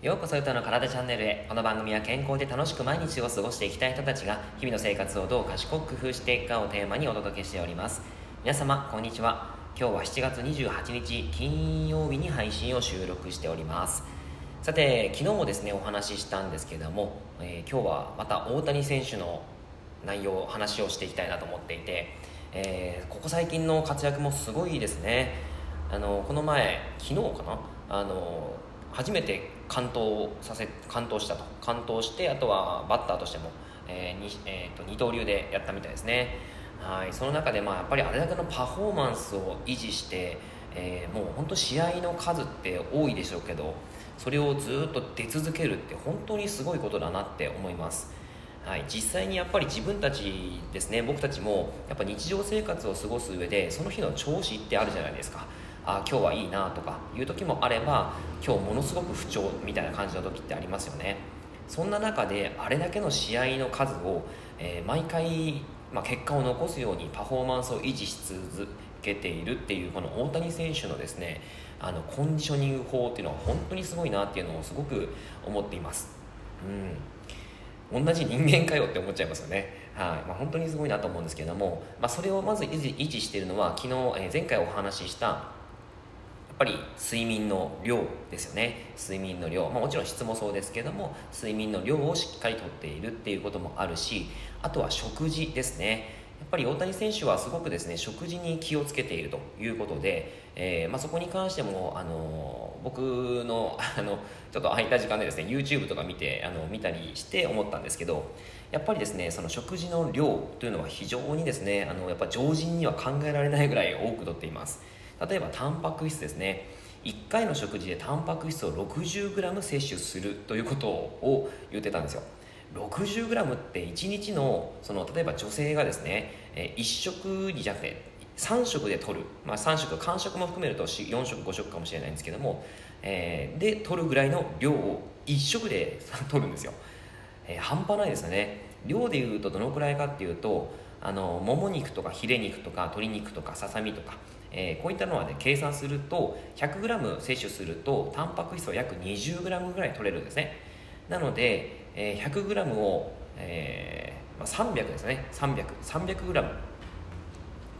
ようこそ歌の体チャンネルへ。この番組は健康で楽しく毎日を過ごしていきたい人たちが日々の生活をどう賢く工夫していくかをテーマにお届けしております。皆様こんにちは。今日は7月28日金曜日に配信を収録しております。さて昨日もですねお話ししたんですけれども、えー、今日はまた大谷選手の内容話をしていきたいなと思っていて、えー、ここ最近の活躍もすごいですね。あのこの前昨日かな？あの初めて完投させ完投したと。完投してあとはバッターとしても、えーにえーと、二刀流でやったみたいですね。はい。その中でまあやっぱりあれだけのパフォーマンスを維持して、えー、もう本当試合の数って多いでしょうけどそれをずっと出続けるって本当にすごいことだなって思います。はい、実際にやっぱり自分たちですね僕たちもやっぱ日常生活を過ごす上でその日の調子ってあるじゃないですか。あ今日はいいなとかいう時もあれば今日ものすごく不調みたいな感じの時ってありますよね。そんな中であれだけの試合の数を、えー、毎回、まあ、結果を残すようにパフォーマンスを維持し続けているっていうこの大谷選手のですねあのコンディショニング法っていうのは本当にすごいなっていうのをすごく思っています。うん。同じ人間かよって思っちゃいますよね。はい。まあ、本当にすごいなと思うんですけれども、まあ、それをまず維持維持しているのは昨日、えー、前回お話ししたぱり睡眠の量ですよね。睡眠の量、まあ、もちろん質もそうですけども睡眠の量をしっかりとっているっていうこともあるしあとは食事ですね。やっぱり大谷選手はすごくですね食事に気をつけているということで、えーまあ、そこに関してもあの僕の あのちょっと空いた時間でですね YouTube とか見てあの見たりして思ったんですけどやっぱりですねその食事の量というのは非常にですねあのやっぱ常人には考えられないぐらい多くとっています。例えばタンパク質ですね。1回の食事でタンパク質を 60g 摂取するということを言ってたんですよ。60g って1日のその例えば女性がですね1食にじゃなくて3食で取る、まあ、3食間食も含めると4食5食かもしれないんですけども、えー、で取るぐらいの量を1食で取るんですよ、えー、半端ないですよね。量でいうとどのくらいかっていうとあのもも肉とかヒレ肉とか鶏肉とかささみとかえー、こういったのはね計算すると 100g 摂取するとタンパク質は約 20g ぐらい取れるんですね。なので、えー、100g を、えーまあ、300ですね。300300g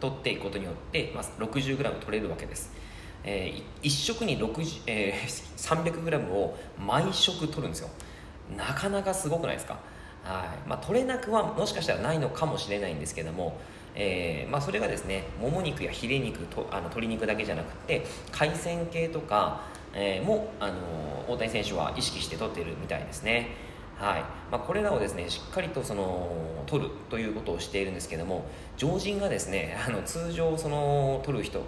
取っていくことによって、まあ、60g 取れるわけです、えー、1食に、えー、300g を毎食取るんですよ。なかなかすごくないですか？はい。まあ、取れなくはもしかしたらないのかもしれないんですけども、えーまあ、それがですねもも肉やヒレ肉とあの鶏肉だけじゃなくて海鮮系とか、えー、もあの大谷選手は意識して取っているみたいですね。はいまあ、これらをですねしっかりとその取るということをしているんですけども常人がですね あの通常その取る人、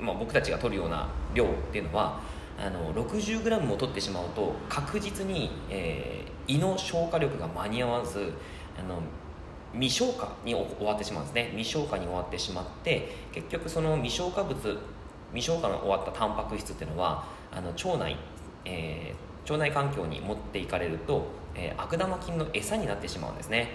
まあ、僕たちが取るような量っていうのはあの 60g も取ってしまうと確実に、えー、胃の消化力が間に合わずあの未消化に終わってしまうんですね。未消化に終わってしまって結局その未消化物未消化の終わったタンパク質っていうのはあの腸内、えー、腸内環境に持っていかれると、えー、悪玉菌の餌になってしまうんですね。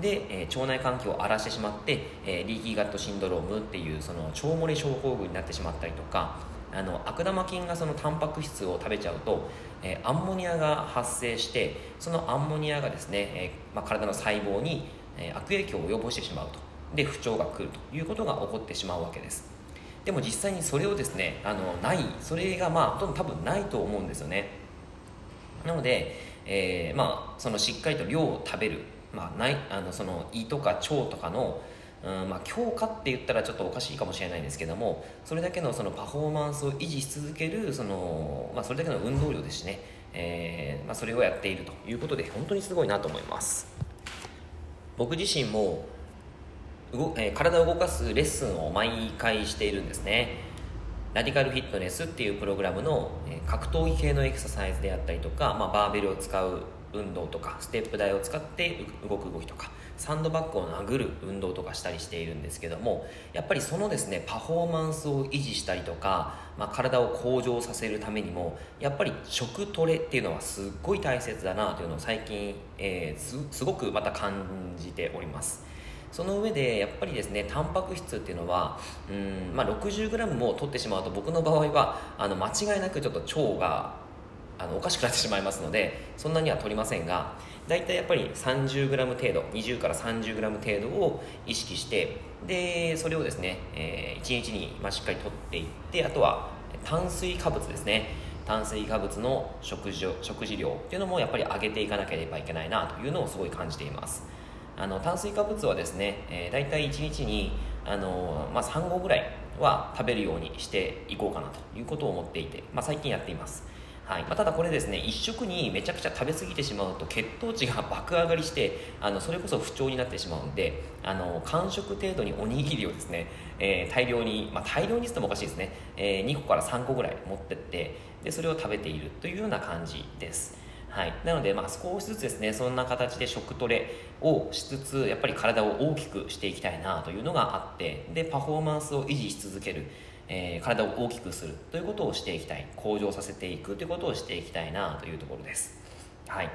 で、えー、腸内環境を荒らしてしまって、えー、リーキーガットシンドロームっていうその腸漏れ症候群になってしまったりとかあの悪玉菌がそのタンパク質を食べちゃうと、えー、アンモニアが発生してそのアンモニアがですね、えーまあ、体の細胞に、え、悪影響を及ぼしてしまうと。で不調が来るということが起こってしまうわけです。でも実際にそれをですねあのないそれがまあほとんど多分ないと思うんですよね。なので、えー、まあそのしっかりと量を食べる、まあ、ないあのその胃とか腸とかのうんまあ、強化って言ったらちょっとおかしいかもしれないんですけどもそれだけのそのパフォーマンスを維持し続けるその、まあ、それだけの運動量ですしね、えーまあ、それをやっているということで本当にすごいなと思います。僕自身も動、えー、体を動かすレッスンを毎回しているんですね。ラディカルフィットネスっていうプログラムの、えー、格闘技系のエクササイズであったりとか、まあ、バーベルを使う運動とかステップ台を使って動く動きとか。サンドバッグを殴る運動とかしたりしているんですけどもやっぱりそのですねパフォーマンスを維持したりとか、まあ、体を向上させるためにもやっぱり食トレっていうのはすっごい大切だなというのを最近、えー、すごくまた感じております。その上でやっぱりですねタンパク質っていうのはうん、まあ、60g も取ってしまうと僕の場合はあの間違いなくちょっと腸があのおかしくなってしまいますのでそんなには取りませんが大体やっぱり 30g 程度20から 30g 程度を意識してでそれをですね、えー、1日に、ま、しっかりとっていってあとは炭水化物ですね。炭水化物の食事食事量っていうのもやっぱり上げていかなければいけないなというのをすごい感じています。あの炭水化物はですね、えー、大体1日にあの、まあ、3合ぐらいは食べるようにしていこうかなということを思っていて、まあ、最近やっています。はい。まあ、ただこれですね一食にめちゃくちゃ食べ過ぎてしまうと血糖値が 爆上がりしてあのそれこそ不調になってしまうんであの間食程度におにぎりをですね、えー、大量に、まあ、大量にしてもおかしいですね、えー、2個から3個ぐらい持ってってでそれを食べているというような感じです。はい、なので、まあ、少しずつですねそんな形で食トレをしつつやっぱり体を大きくしていきたいなというのがあってでパフォーマンスを維持し続ける。えー、体を大きくするということをしていきたい。向上させていくということをしていきたいなというところです。はい。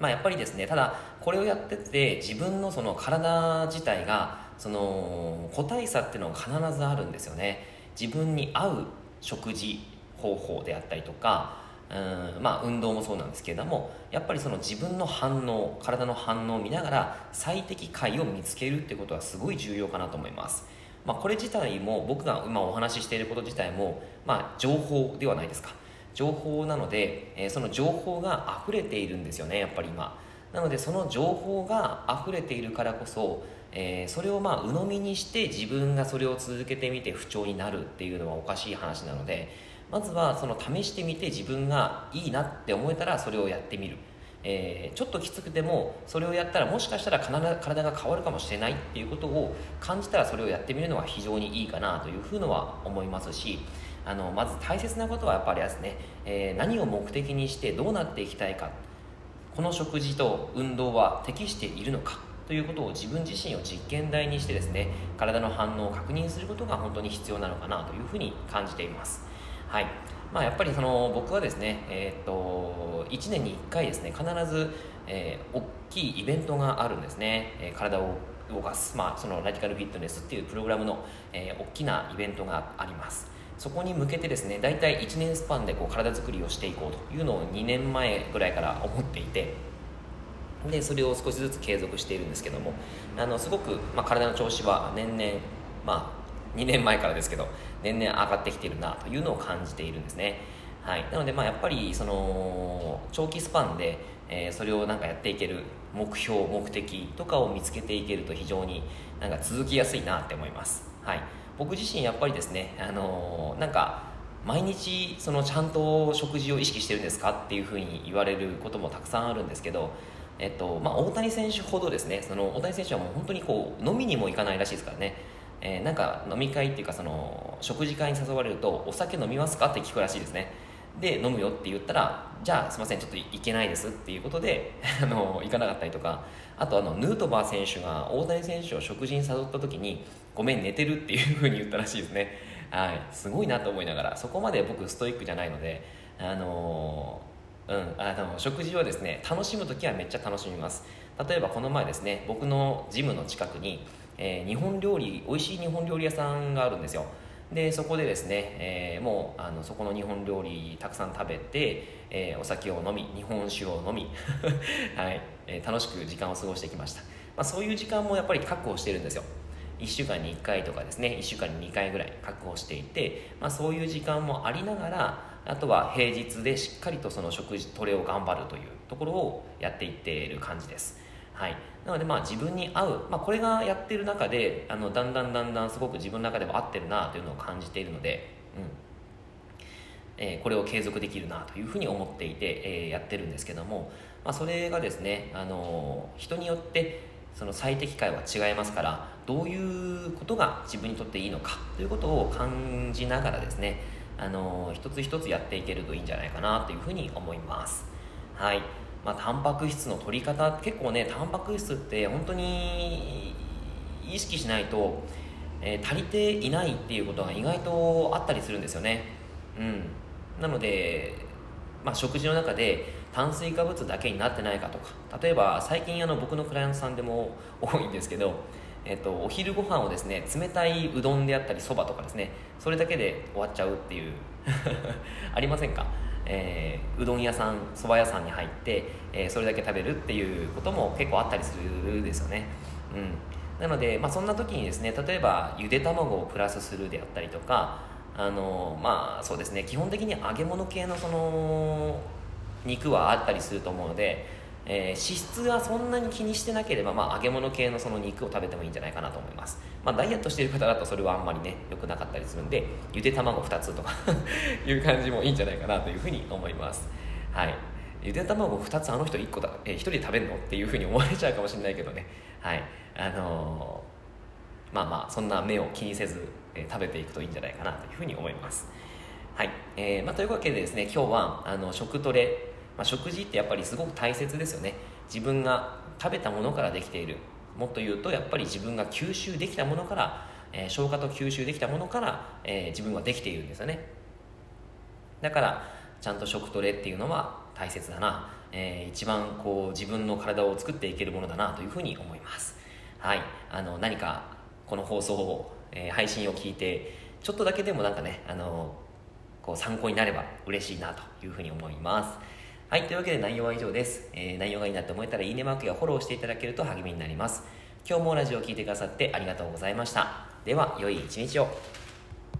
まあ、やっぱりですねただこれをやってて自分のその体自体がその個体差っていうのが必ずあるんですよね。自分に合う食事方法であったりとかうんまあ運動もそうなんですけれどもやっぱりその自分の反応体の反応を見ながら最適解を見つけるってことはすごい重要かなと思います。まあ、これ自体も僕が今お話ししていること自体も、まあ、情報ではないですか。情報なので、えー、その情報が溢れているんですよねやっぱり今。なのでその情報が溢れているからこそ、えー、それをまあ鵜呑みにして自分がそれを続けてみて不調になるっていうのはおかしい話なのでまずはその試してみて自分がいいなって思えたらそれをやってみる。えー、ちょっときつくてもそれをやったらもしかしたら体が変わるかもしれないっていうことを感じたらそれをやってみるのは非常にいいかなというふうのは思いますしあのまず大切なことはやっぱりですね、えー、何を目的にしてどうなっていきたいか。この食事と運動は適しているのか。ということを自分自身を実験台にしてですね体の反応を確認することが本当に必要なのかなというふうに感じています。はい。まあ、やっぱりその僕はですね、えー、っと1年に1回ですね必ず、えー、大きいイベントがあるんですね、えー、体を動かす、まあ、そのラディカルフィットネスっていうプログラムの、えー、大きなイベントがあります。そこに向けてですね大体1年スパンでこう体作りをしていこうというのを2年前ぐらいから思っていてでそれを少しずつ継続しているんですけどもあのすごく、まあ、体の調子は年々、まあ、2年前からですけど年々上がってきているなというのを感じているんですね。はい、なのでまあやっぱりその長期スパンで、えー、それをなんかやっていける目標目的とかを見つけていけると非常になんか続きやすいなって思います、はい、僕自身やっぱりですね、あのー、なんか毎日そのちゃんと食事を意識してるんですかっていうふうに言われることもたくさんあるんですけど、えっとまあ、大谷選手ほどですねその大谷選手はもう本当にこう飲みにも行かないらしいですからね。えー、なんか飲み会っていうかその食事会に誘われると「お酒飲みますか?」って聞くらしいですね。で飲むよって言ったら「じゃあすいませんちょっと行けないです」っていうことで あの行かなかったりとか。あとあのヌートバー選手が大谷選手を食事に誘った時に「ごめん寝てる」っていうふうに言ったらしいですね。はい。すごいなと思いながらそこまで僕ストイックじゃないのであのうん、あの食事をですね楽しむ時はめっちゃ楽しみます。例えばこの前ですね僕のジムの近くにえー、日本料理美味しい日本料理屋さんがあるんですよ。でそこでですね、えー、もうあのそこの日本料理たくさん食べて、えー、お酒を飲み日本酒を飲み、はいえー、楽しく時間を過ごしてきました、まあ、そういう時間もやっぱり確保してるんですよ。1週間に1回とかですね1週間に2回ぐらい確保していて、まあ、そういう時間もありながらあとは平日でしっかりとその食事トレを頑張るというところをやっていっている感じです。はい、なのでまあ自分に合う、まあ、これがやってる中であのだんだんだんだんすごく自分の中でも合ってるなというのを感じているので、うん。えー、これを継続できるなというふうに思っていて、えー、やってるんですけども、まあ、それがですね、あの人によってその最適解は違いますからどういうことが自分にとっていいのかということを感じながらですね、あの一つ一つやっていけるといいんじゃないかなというふうに思います。はい。まあ、タンパク質の取り方結構ねタンパク質って本当に意識しないと、えー、足りていないっていうことが意外とあったりするんですよね。うん。なので、まあ、食事の中で炭水化物だけになってないかとか例えば最近あの僕のクライアントさんでも多いんですけど、えっと、お昼ご飯をですね冷たいうどんであったりそばとかですねそれだけで終わっちゃうっていう ありませんか、えー、うどん屋さんそば屋さんに入って、えー、それだけ食べるっていうことも結構あったりするですよね、うん、なので、まあ、そんな時にですね例えばゆで卵をプラスするであったりとかあのまあそうですね基本的に揚げ物系のその肉はあったりすると思うのでえー、脂質がそんなに気にしてなければ、まあ、揚げ物系のその肉を食べてもいいんじゃないかなと思います、まあ、ダイエットしてる方だとそれはあんまりね良くなかったりするんでゆで卵2つとか いう感じもいいんじゃないかなというふうに思います。はい。ゆで卵2つあの人1個だ、えー、1人で食べるのっていうふうに思われちゃうかもしれないけどね。はい。あのー、まあまあそんな目を気にせず、え、食べていくといいんじゃないかなというふうに思います。はい、えーまあ、というわけでですね今日はあの食トレまあ、食事ってやっぱりすごく大切ですよね。自分が食べたものからできている。もっと言うとやっぱり自分が吸収できたものから、えー、消化と吸収できたものから、えー、自分はできているんですよね。だからちゃんと食トレっていうのは大切だな、えー、一番こう自分の体を作っていけるものだなというふうに思います。はい。あの何かこの放送を、えー、配信を聞いてちょっとだけでもなんかねあのこう参考になれば嬉しいなというふうに思います。はい、というわけで内容は以上です。えー、内容がいいなと思えたらいいねマークやフォローしていただけると励みになります。今日もラジオを聴いてくださってありがとうございました。では、良い一日を。